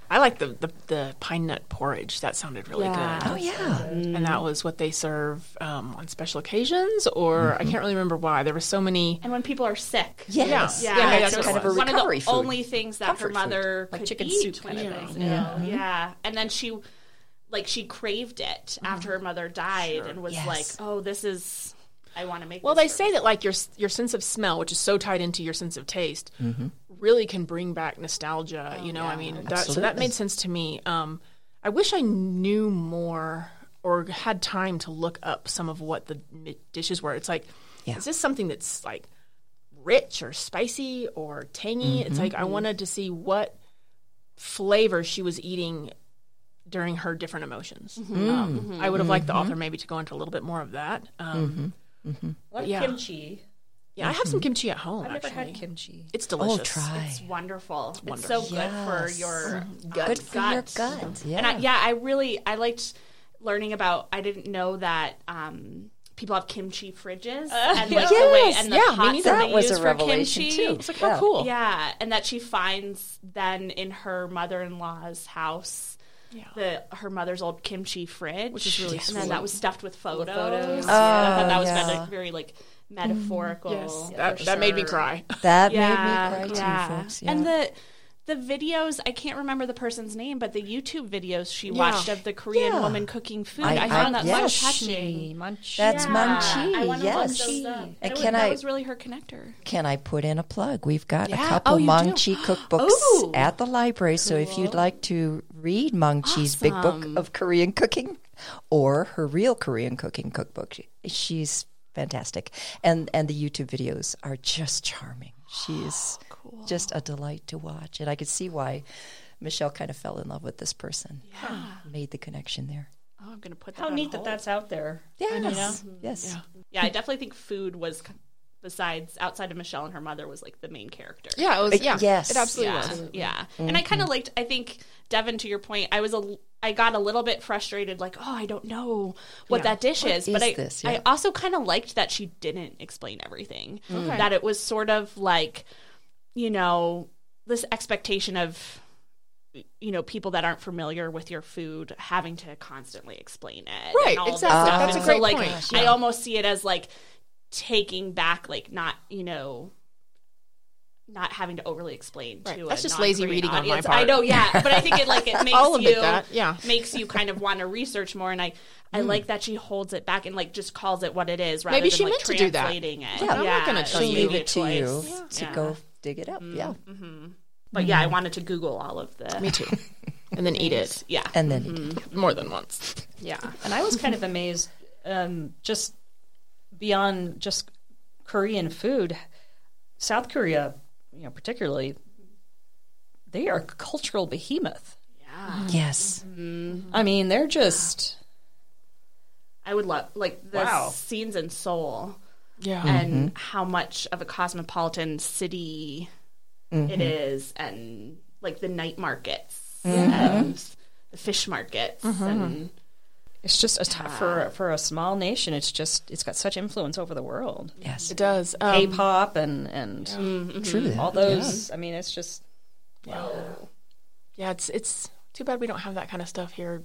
I like the, the the pine nut porridge. That sounded really Yeah. good. oh yeah mm-hmm. And that was what they serve um, on special occasions, or I mm-hmm. can't really remember why. There were so many. And when people are sick. yes Yeah, Yeah, it that's kind of a one of the food. only things that her Comfort food. mother Like could chicken eat soup kind of thing. know, you know, Yeah, and then she, like, she craved it mm-hmm. after her mother died, and was Yes. like, "Oh, this is, I want to make." Well, this they for say that like your your sense of smell, which is so tied into your sense of taste, mm-hmm. really can bring back nostalgia. Oh, you know, I mean, that, so that made sense to me. Um, I wish I knew more or had time to look up some of what the dishes were. It's like, Yeah. is this something that's like rich or spicy or tangy? It's like I mm-hmm. wanted to see what flavor she was eating during her different emotions. Mm-hmm. Um, I would have liked the author maybe to go into a little bit more of that. Um, Like Yeah. kimchi. Yeah, I have some kimchi at home. I've never actually. had kimchi. It's delicious. Oh, try. It's wonderful. It's wonderful. so good for Yes. your Good for your gut. Yeah. And I, yeah, I really I liked learning about. I didn't know that um, people have kimchi fridges and like the way and the Yeah, me pots that that they was use a for revelation kimchi. too. It's like, oh, cool. Yeah, and that she finds then in her mother-in-law's house. Yeah. The her mother's old kimchi fridge, which is really and sweet. then that was stuffed with photos. photos. Yeah, oh, I that was Oh, meta- yeah. very like mm-hmm. metaphorical. Yes, for that, that made me cry. that Yeah, made me cry yeah. too, folks. Yeah. And the the videos, I can't remember the person's name, but the YouTube videos she watched of the Korean Yeah. woman cooking food, I- I, I- found that yes. so touching. Munchie, munchie. That's Yeah. Munchie, yes. look. And And was- can that I- was really her connector. Can I put in a plug? We've got a couple Oh, you do? Maangchi cookbooks Ooh. at the library. So if you'd like to read Maangchi's big book of Korean cooking or her real Korean cooking cookbook, she's fantastic. And and the YouTube videos are just charming. She's just a delight to watch. And I could see why Michelle kind of fell in love with this person. Yeah. Made the connection there. Oh, I'm gonna put that. How on neat that that's out there. Yes. Yes. Yeah, I definitely think food was, besides outside of Michelle and her mother, was like the main character. Yeah, it was. Yeah, yes. it absolutely yeah, was. yeah. And I mm-hmm. kind of liked. I think Devin, to your point, I was a. I got a little bit frustrated, like, oh, I don't know what that dish is. But is I, this? I also kind of liked that she didn't explain everything. That it was sort of like, you know, this expectation of, you know, people that aren't familiar with your food having to constantly explain it. Right, and all exactly. That's a great so, like, point. I almost see it as like taking back, like, not, you know, not having to overly explain Right. to That's just lazy reading on my audience. part. I know, yeah, but I think it like it *laughs* makes I'll admit you that, yeah. makes you kind of want to research more, and I I mm. like that she holds it back and like just calls it what it is rather Maybe than she like meant to do that. it. Yeah, I'm not gonna tell leave it to you choice. to Yeah. go dig it up. Mm, yeah. Mm-hmm. But yeah, I wanted to Google all of the Me too. *laughs* And then eat it yeah, And then mm-hmm. more than once. yeah. And I was kind of amazed, um, just beyond just Korean food, South Korea, you know, particularly, they are a cultural behemoth. Yeah. yes. Mm-hmm. I mean, they're just I would love like the Wow. scenes in Seoul Yeah. Mm-hmm. and how much of a cosmopolitan city mm-hmm. it is, and like the night markets mm-hmm. and the fish markets, and it's just a t- for for a small nation. It's just it's got such influence over the world. Yes. it does. Um, K-pop and and mm, True that. all those. I mean, it's just yeah, it's it's too bad we don't have that kind of stuff here.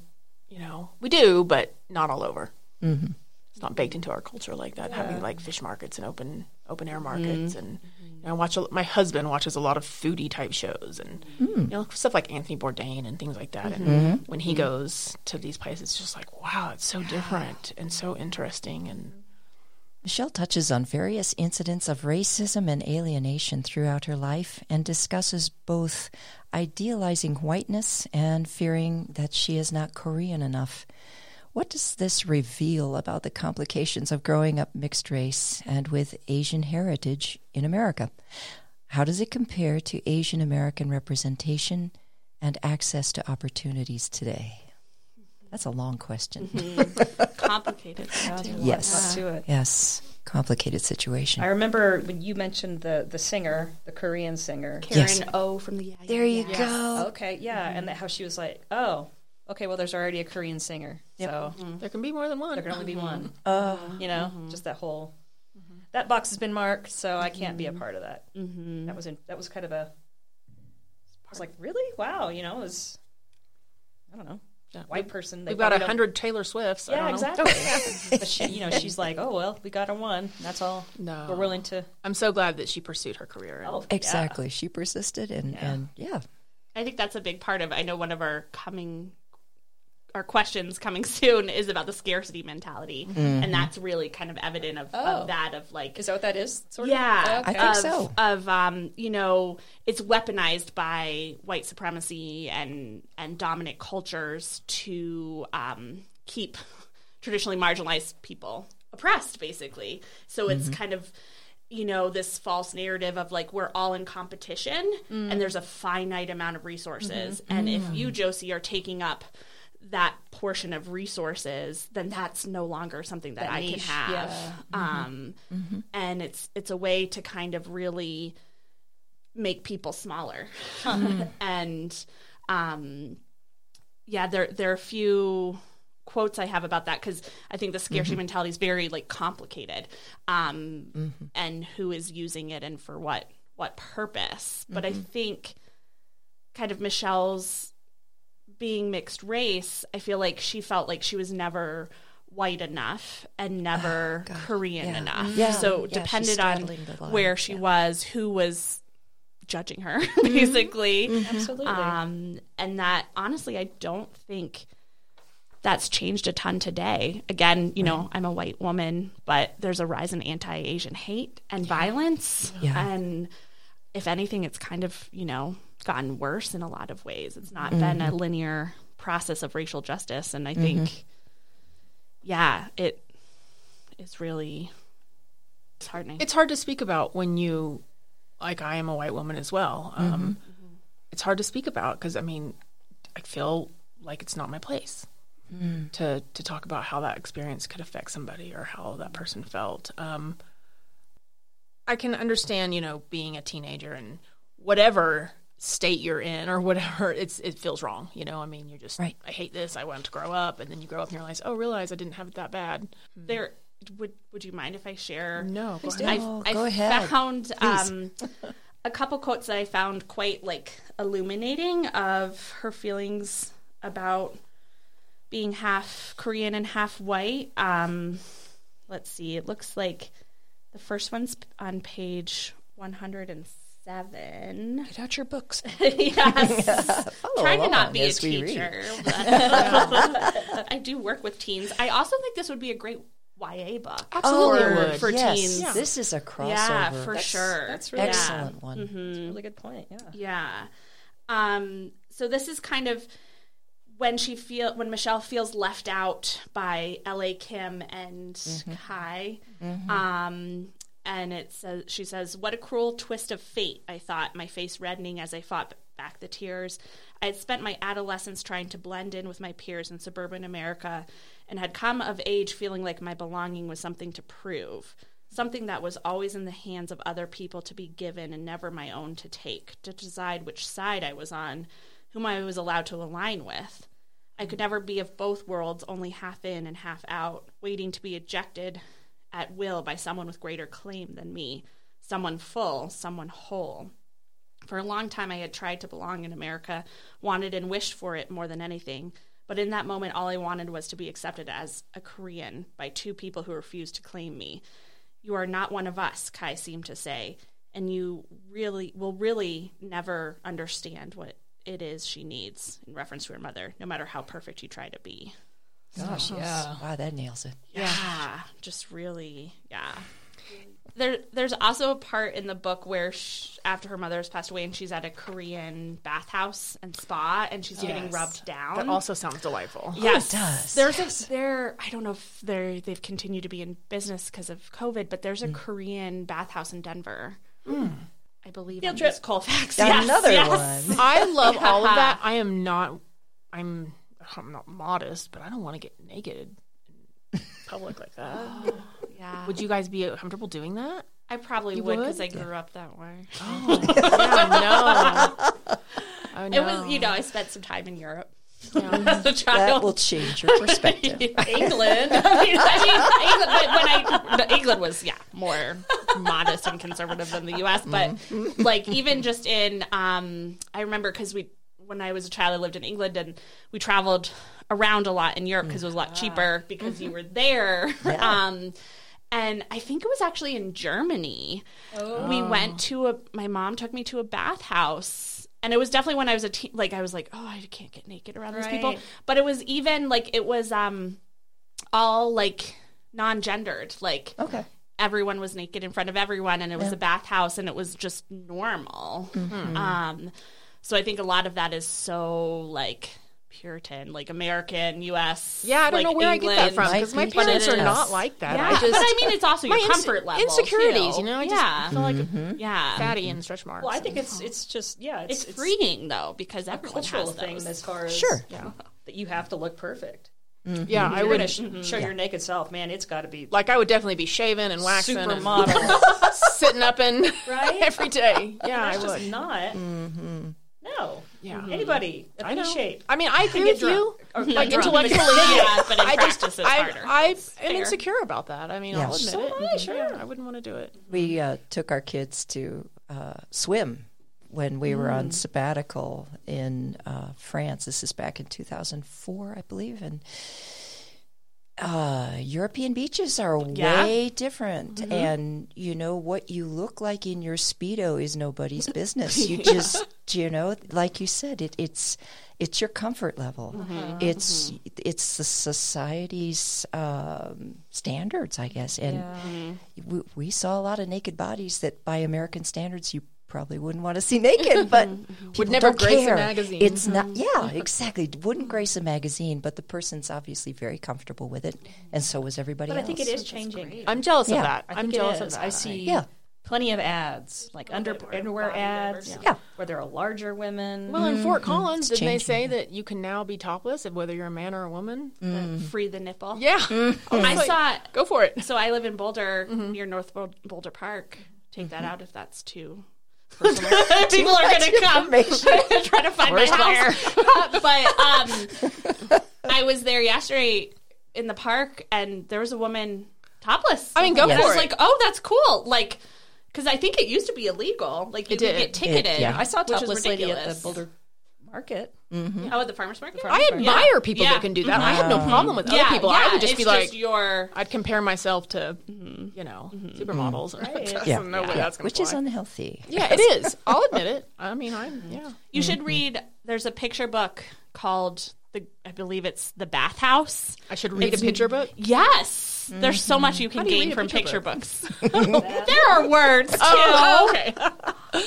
You know, we do, but not all over. Mm-hmm. It's not baked into our culture like that. Having like fish markets and open open air markets, mm-hmm. and you know, I watch. A, my husband watches a lot of foodie type shows, and mm. you know stuff like Anthony Bourdain and things like that. And mm-hmm. Mm-hmm. when he goes to these places, it's just like wow, it's so different and so interesting. And Michelle touches on various incidents of racism and alienation throughout her life and discusses both idealizing whiteness and fearing that she is not Korean enough. What does this reveal about the complications of growing up mixed race and with Asian heritage in America? How does it compare to Asian American representation and access to opportunities today? That's a long question. Mm-hmm. *laughs* complicated. *laughs* Yes. up to it. Yes. Complicated situation. I remember when you mentioned the the singer, the Korean singer. Karen Yes. O from the There you Yes. go. Okay, yeah, and that how she was like, oh, okay, well, there's already a Korean singer, so there can be more than one. there can only be one. Uh, You know, just that whole that box has been marked, so I can't be a part of that. Mm-hmm. That was in, that was kind of a. I was like, really? Wow, you know, it was I don't know, Yeah. white person. They We've got a hundred Taylor Swifts. I Yeah, don't know. exactly. *laughs* *laughs* but she, you know, she's like, oh well, we got a one. That's all. No. we're willing to. I'm so glad that she pursued her career. Oh, exactly. She persisted and, and yeah. I think that's a big part of. I know one of our coming, our questions coming *laughs* soon is about the scarcity mentality, mm-hmm. and that's really kind of evident of, Oh. of that of like Is that what that is? Sort yeah, oh, Of? I Okay. think of, so. Of um, you know, it's weaponized by white supremacy and and dominant cultures to um, keep *laughs* traditionally marginalized people oppressed, basically. So it's mm-hmm. kind of you know this false narrative of like we're all in competition and mm. there's a finite amount of resources mm-hmm. and if mm. you josie are taking up that portion of resources, then that's no longer something that, That I niche, can have. yeah. Um, And it's it's a way to kind of really make people smaller. *laughs* and um, yeah, there there are a few quotes I have about that because I think the scarcity mentality is very like complicated, um, and who is using it and for what what purpose. But I think kind of Michelle's being mixed race, I feel like she felt like she was never white enough and never Korean yeah. enough. Yeah. So Yeah, depended on straddling the line. where she was, who was judging her, *laughs* basically. Absolutely. Um, and that honestly, I don't think that's changed a ton today. Again, you know, I'm a white woman, but there's a rise in anti-Asian hate and violence, Yeah. and if anything, it's kind of you know gotten worse in a lot of ways. It's not been a mm-hmm. linear process of racial justice, and I mm-hmm. think, yeah, it is really disheartening. It's hard to speak about when you, like, I am a white woman as well. Mm-hmm. Um, It's hard to speak about because I mean, I feel like it's not my place mm. to to talk about how that experience could affect somebody or how that person felt. Um, I can understand, you know, being a teenager and whatever state you're in or whatever, it's it feels wrong. You know, I mean, you're just Right. I hate this. I want to grow up, and then you grow up and you realize, oh, realize I didn't have it that bad. there would would you mind if I share? No, go ahead. I, Oh, I go ahead. found um, a couple quotes that I found quite like illuminating of her feelings about being half Korean and half white. Um, let's see, it looks like the first one's on page one hundred and seven. Get out your books. *laughs* yes. *laughs* Follow Trying to not be a as we read. teacher. *laughs* but I do work with teens. I also think this would be a great YA book. Absolutely for, for yes. teens. This is a crossover. Yeah, for That's- sure. that's really- Excellent one. That's a really good point. Yeah. Yeah. Um, so this is kind of when she feel when Michelle feels left out by L.A. Kim and Kai. Um, and it says she says, "What a cruel twist of fate!" I thought, my face reddening as I fought back the tears. I had spent my adolescence trying to blend in with my peers in suburban America, and had come of age feeling like my belonging was something to prove, something that was always in the hands of other people to be given and never my own to take, to decide which side I was on, whom I was allowed to align with. I could never be of both worlds, only half in and half out, waiting to be ejected at will by someone with greater claim than me, someone full, someone whole. For a long time, I had tried to belong in America, wanted and wished for it more than anything. But in that moment, all I wanted was to be accepted as a Korean by two people who refused to claim me. You are not one of us, Kai seemed to say, and you really will really never understand what it is she needs in reference to her mother, no matter how perfect you try to be. Gosh, yes. Wow, that nails it. Yeah, just really, yeah. There, there's also a part in the book where sh after her mother has passed away and she's at a Korean bathhouse and spa and she's getting rubbed down. That also sounds delightful. yes, it does, There's yes. a there. I don't know if they're they've continued to be in business because of COVID, but there's a Mm. Korean bathhouse in Denver. I believe Field on trip. these Colfax. Yes, Another yes. one. I love all of *laughs* that. I am not. I'm. *sighs* I'm not modest, but I don't want to get naked in public like that. *gasps* Yeah, Would you guys be comfortable doing that? I probably You would would? because I grew up that way. *gasps* *laughs* yeah, no. Oh, *laughs* It no. was, you know, I spent some time in Europe Yeah. *laughs* as a That will change your perspective. England. I mean, I mean, England, but when I the- England was yeah more modest and conservative than the U.S. But like even just in, um, I remember because we when I was a child, I lived in England and we traveled around a lot in Europe because it was a lot cheaper because you were there. *laughs* Um, and I think it was actually in Germany. We went to a. My mom took me to a bathhouse, and it was definitely when I was a teen. Like I was like, oh, I can't get naked around these people. But it was even like it was um all like non-gendered. Like Okay. everyone was naked in front of everyone, and it was a bathhouse, and it was just normal. Mm-hmm. Um, so I think a lot of that is so like Puritan, like American, U.S. Yeah, I don't like, know where I get that from because my parents are not like that. Yeah, I just but I mean, it's also your my ins- comfort level, insecurities, too. you know. I just yeah, feel like Mm-hmm. yeah. fatty and stretch marks. Well, I think it's it's just yeah, it's, It's, freeing though because a cultural has thing those. as far as Sure. yeah. *laughs* that you have to look perfect. Mm-hmm. Yeah, I You're would going to sh- show your naked self, man. It's got to be like I would definitely be shaving and waxing and *laughs* sitting up and right? *laughs* every day. Yeah, I That's would. just not. Mm-hmm. No. Yeah. Anybody at I any know. shape. I mean, I agree get with you. Or Like intellectually, *laughs* yeah, but in I just, practice it's I, harder. I am insecure about that. I mean, Yeah. I'll admit So it. am I, sure. Yeah, I wouldn't want to do it. We uh, took our kids to uh, swim when we were on sabbatical in uh, France. This is back in 2004, I believe, and uh, European beaches are Yeah. way different, and you know what you look like in your speedo is nobody's *laughs* business. You just, you know, like you said, it, it's it's your comfort level. It's it's the society's um, standards, I guess, and we, we saw a lot of naked bodies that, by American standards, you probably wouldn't want to see naked, *laughs* but would never don't grace a magazine. It's not, *laughs* yeah, exactly. Wouldn't grace a magazine, but the person's obviously very comfortable with it, and so was everybody else. But I think it is changing. I'm jealous Yeah. of that. I I'm think it jealous of that. I see Yeah. plenty of ads, like under, underwear ads, diversity. Yeah. where there are larger women. Well, in mm-hmm. Fort Collins, didn't they changing, say that you can now be topless, whether you're a man or a woman? Mm. Free the nipple. Yeah, *laughs* mm-hmm. I saw. It. Go for it. So I live in Boulder, mm-hmm. near North Boulder Park. Take that out if that's too. *laughs* People are going to come *laughs* try to find my house. *laughs* but um, I was there yesterday in the park, and there was a woman topless. I mean, go And I for was it. like, oh, that's cool. Like, because I think it used to be illegal. Like, you It would did. get ticketed. yeah. I saw a topless lady at the. Boulder Market. Mm-hmm. Oh, at the farmers market. I admire people Yeah. that can do that. I have no problem with yeah, other people. Yeah, I would just it's be like, your. I'd compare myself to, mm-hmm. you know, mm-hmm. supermodels. Right. Yeah. no way that's gonna which is unhealthy. Yeah, it is. I'll admit it. I mean, I'm yeah. You should read. There's a picture book called the. I believe it's the Bathhouse. I should read It's- a picture book. Yes, there's so much you can you gain from picture picture book? books. *laughs* *laughs* there are words too. Oh, okay. *laughs*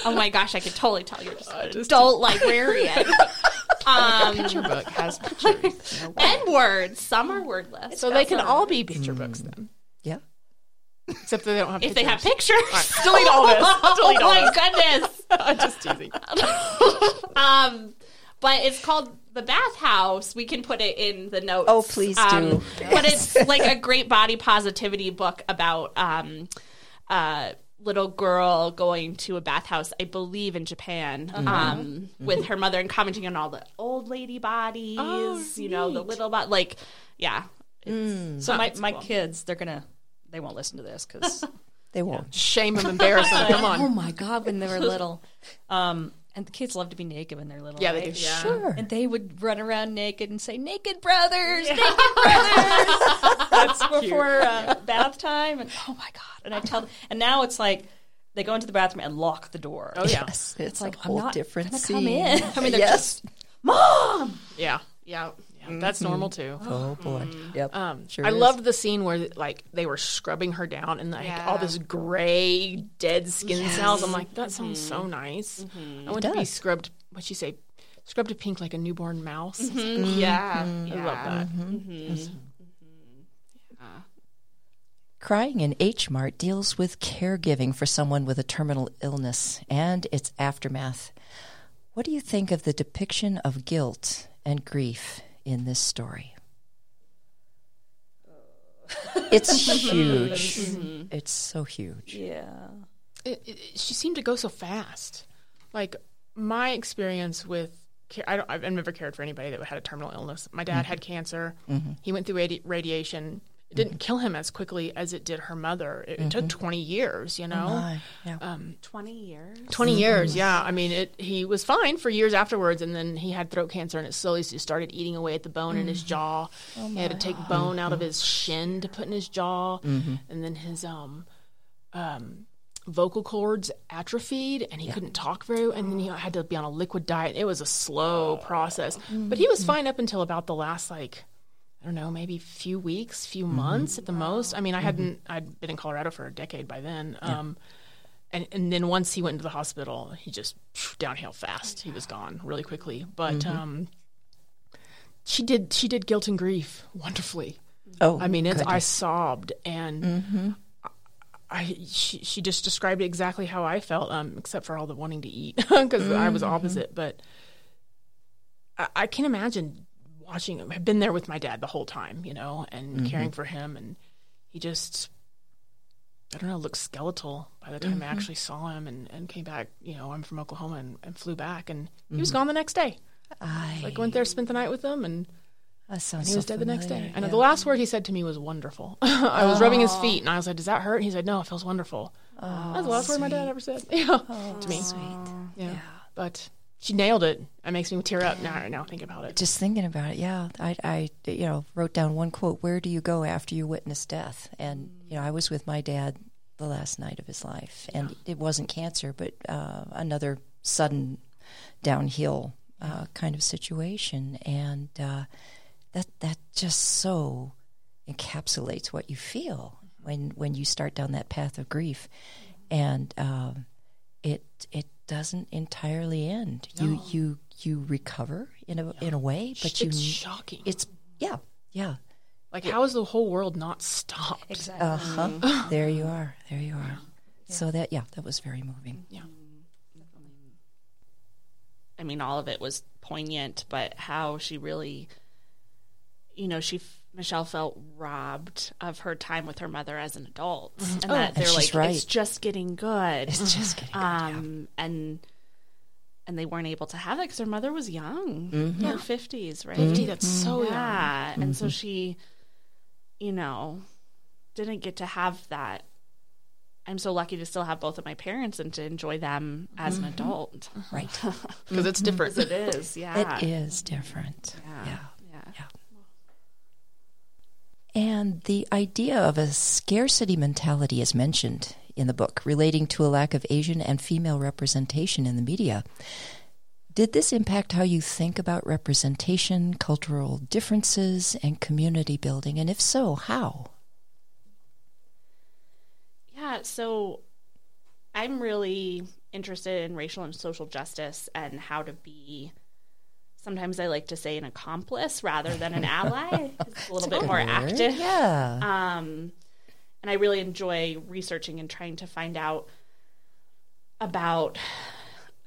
Oh my gosh, I could totally tell you're just an adult librarian. um, picture book has pictures, and words. Some are wordless. so they can all be picture books then, Yeah. except that they don't have. if they have pictures. pictures. Delete all this. Delete oh all my this. goodness. I'm just teasing. Um, but it's called the bathhouse. We can put it in the notes. Oh, please do. Um, But it's like a *laughs* great body positivity book about um, uh, little girl going to a bathhouse, I believe in Japan, Mm-hmm. um, with her mother and commenting on all the old lady bodies. Oh, you know, the little body. Like, yeah. So my, it's my cool. kids, they're gonna, they won't listen to this because *laughs* They won't. Shame them, embarrass them. Come on. *laughs* oh my god, when they were little, um, and the kids love to be naked when they're little. Yeah, they right? do. Sure. And they would run around naked and say, "Naked brothers, naked brothers." *laughs* That's *laughs* before uh, bath time, and oh my god! And I tell them, and now it's like they go into the bathroom and lock the door. Oh yeah, Yes, it's, like a I'm whole not different scene. come in. *laughs* I mean, they're yes. just mom. yeah, yeah. Yeah. That's mm-hmm. normal too. Oh boy. Mm-hmm. Yep. Um, Sure I is. loved the scene where like they were scrubbing her down and like Yeah. all this gray dead skin cells. I'm like, that sounds so mm-hmm. nice. I want to be scrubbed. What you say? Scrubbed to pink like a newborn mouse. Yeah. I love that. Crying in H Mart deals with caregiving for someone with a terminal illness and its aftermath. What do you think of the depiction of guilt and grief in this story? It's *laughs* mm-hmm. huge. Mm-hmm. It's so huge. Yeah. It, it, she seemed to go so fast. Like my experience with, ca- I don't, I've never cared for anybody that had a terminal illness. My dad had mm-hmm. cancer. He went through radi- radiation. It didn't mm-hmm. kill him as quickly as it did her mother. It, it took mm-hmm. 20 years, you oh know? My, yeah. Um, 20 years. 20 mm-hmm. years, yeah. I mean, it. he was fine for years afterwards, and then he had throat cancer, and it slowly just started eating away at the bone in his jaw. Oh he had to take bone out of his shin to put in his jaw, and then his um, um, vocal cords atrophied, and he couldn't talk very. And then he had to be on a liquid diet. It was a slow oh. process, but he was fine up until about the last like. I don't know, maybe few weeks, few months at the most. I mean, I hadn't, I'd been in Colorado for a decade by then. Um, and and then once he went into the hospital, he just phew, downhill fast. He was gone really quickly. But um, she did she did guilt and grief wonderfully. Oh, I mean, it's I sobbed and. I she, she just described exactly how I felt, um, except for all the wanting to eat *laughs* because I was opposite. But I, I can imagine watching him. I've been there with my dad the whole time, you know, and caring for him, and he just. I don't know, looked skeletal by the time I actually saw him and, and came back. You know, I'm from Oklahoma and, and flew back, and he was gone the next day. I, Like went there, spent the night with them, and that sounds he was so dead the next day. familiar, And yeah. the last word he said to me was "wonderful." *laughs* I was rubbing his feet, and I was like, "Does that hurt?" And he said, "No, it feels wonderful." That's the last word my dad ever said. *laughs* Yeah, to me. Sweet. Yeah. but she nailed it. It makes me tear up now. Now thinking about it. Just thinking about it, yeah. I, I, you know, wrote down one quote: "Where do you go after you witness death?" And you know, I was with my dad the last night of his life, and it wasn't cancer, but uh, another sudden downhill uh, kind of situation, and uh, that that just so encapsulates what you feel when when you start down that path of grief, and um, it it doesn't entirely end. You you you recover in a in a way, but you it's shocking. it's yeah yeah like, how is the whole world not stopped? Exactly. uh huh. *laughs* there you are. There you are. So that yeah, that was very moving. Yeah. I mean, all of it was poignant, but how she really, you know, she Michelle felt robbed of her time with her mother as an adult, and that they're like, right. it's just getting good. It's just getting good, yeah. um, and and they weren't able to have it because her mother was young, Mm-hmm. in her fifties, right? Gee, that's so young. yeah, and Mm-hmm. so she, you know, didn't get to have that. I'm so lucky to still have both of my parents and to enjoy them as Mm-hmm. an adult. Right. *laughs* Because it's different. It is, yeah. It is different. Yeah. Yeah. And the idea of a scarcity mentality is mentioned in the book, relating to a lack of Asian and female representation in the media. Did this impact how you think about representation, cultural differences, and community building? And if so, how? Yeah, so I'm really interested in racial and social justice and how to be sometimes I like to say an accomplice rather than an ally. *laughs* It's a little bit more active. Yeah. Um, and I really enjoy researching and trying to find out about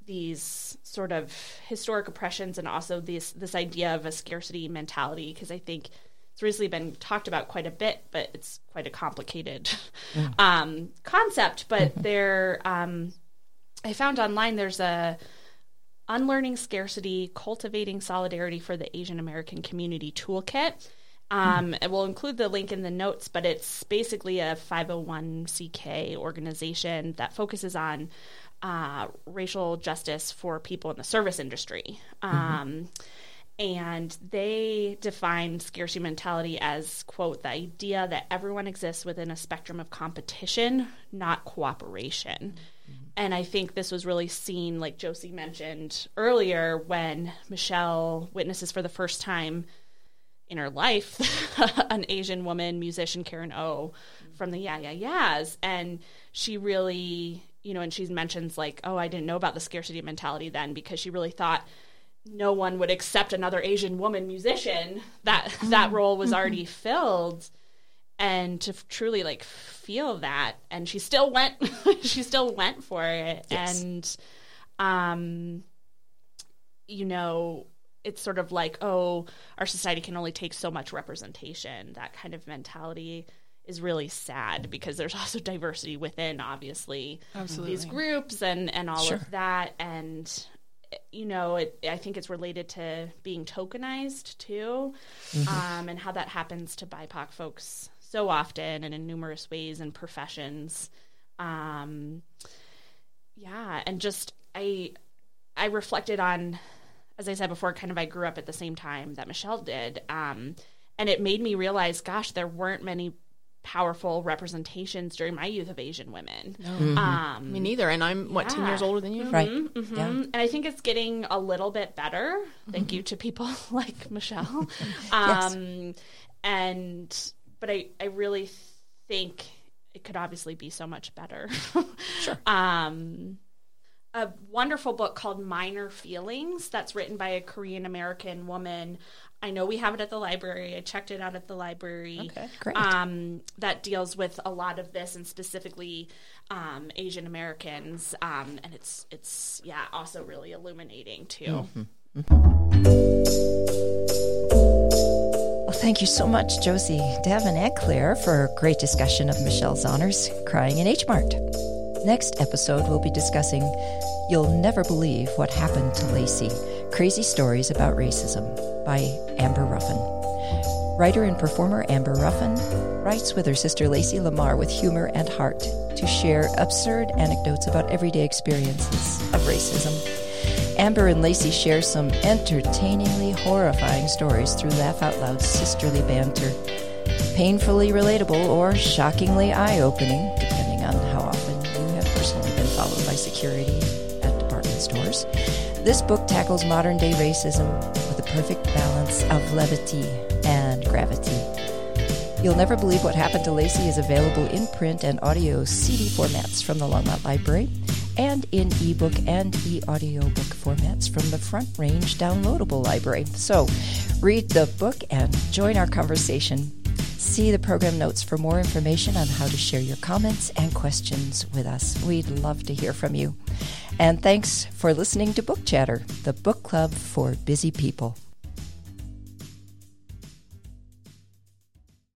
these sort of historic oppressions and also this this idea of a scarcity mentality because I think it's recently been talked about quite a bit, but it's quite a complicated um, concept. But there, um, I found online there's a unlearning scarcity, cultivating solidarity for the Asian American community toolkit. Um, and we'll include the link in the notes, but it's basically a 501c organization that focuses on uh, racial justice for people in the service industry. Um, and they define scarcity mentality as, quote, the idea that everyone exists within a spectrum of competition, not cooperation. And I think this was really seen, like Josie mentioned earlier, when Michelle witnesses for the first time in her life *laughs* an Asian woman musician, Karen O, from the Yeah Yeah Yeahs. And she really, you know, and she mentions, like, oh, I didn't know about the scarcity mentality then because she really thought no one would accept another Asian woman musician. That that role was already filled and to f- truly like feel that and she still went *laughs* she still went for it. And um you know it's sort of like oh our society can only take so much representation. That kind of mentality is really sad because there's *laughs* also diversity within obviously these groups and and all Sure. of that. And you know it, i think it's related to being tokenized too um, and how that happens to bipoc folks so often and in numerous ways and professions um, yeah and just i i reflected on as i said before kind of i grew up at the same time that michelle did um, and it made me realize gosh there weren't many powerful representations during my youth of asian women um, Me neither. And I'm what ten years older than you. right. Mhm. Yeah. And I think it's getting a little bit better. Thank you to people *laughs* like Michelle. *laughs* Um, And, but I, I really think it could obviously be so much better. *laughs* sure. *laughs* Um, a wonderful book called Minor Feelings that's written by a Korean American woman. I know we have it at the library. I checked it out at the library. Okay, great. Um, that deals with a lot of this and specifically um, Asian Americans. Um, and it's it's yeah also really illuminating too. Thank you so much, Josie, Devin, and Claire, for a great discussion of Michelle Zauner's Crying in H Mart. Next episode, we'll be discussing You'll Never Believe What Happened to Lacey Crazy Stories About Racism by Amber Ruffin. Writer and performer Amber Ruffin writes with her sister Lacey Lamar with humor and heart to share absurd anecdotes about everyday experiences of racism. Amber and Lacey share some entertainingly horrifying stories through Laugh Out Loud's sisterly banter. Painfully relatable or shockingly eye opening, depending on how often you have personally been followed by security at department stores. This book tackles modern day racism with a perfect balance of levity and gravity. You'll Never Believe What Happened to Lacey is available in print and audio CD formats from the Longmont Library and in ebook and e audiobook formats from the Front Range downloadable library. So read the book and join our conversation. See the program notes for more information on how to share your comments and questions with us. We'd love to hear from you. And thanks for listening to Book Chatter, the book club for busy people.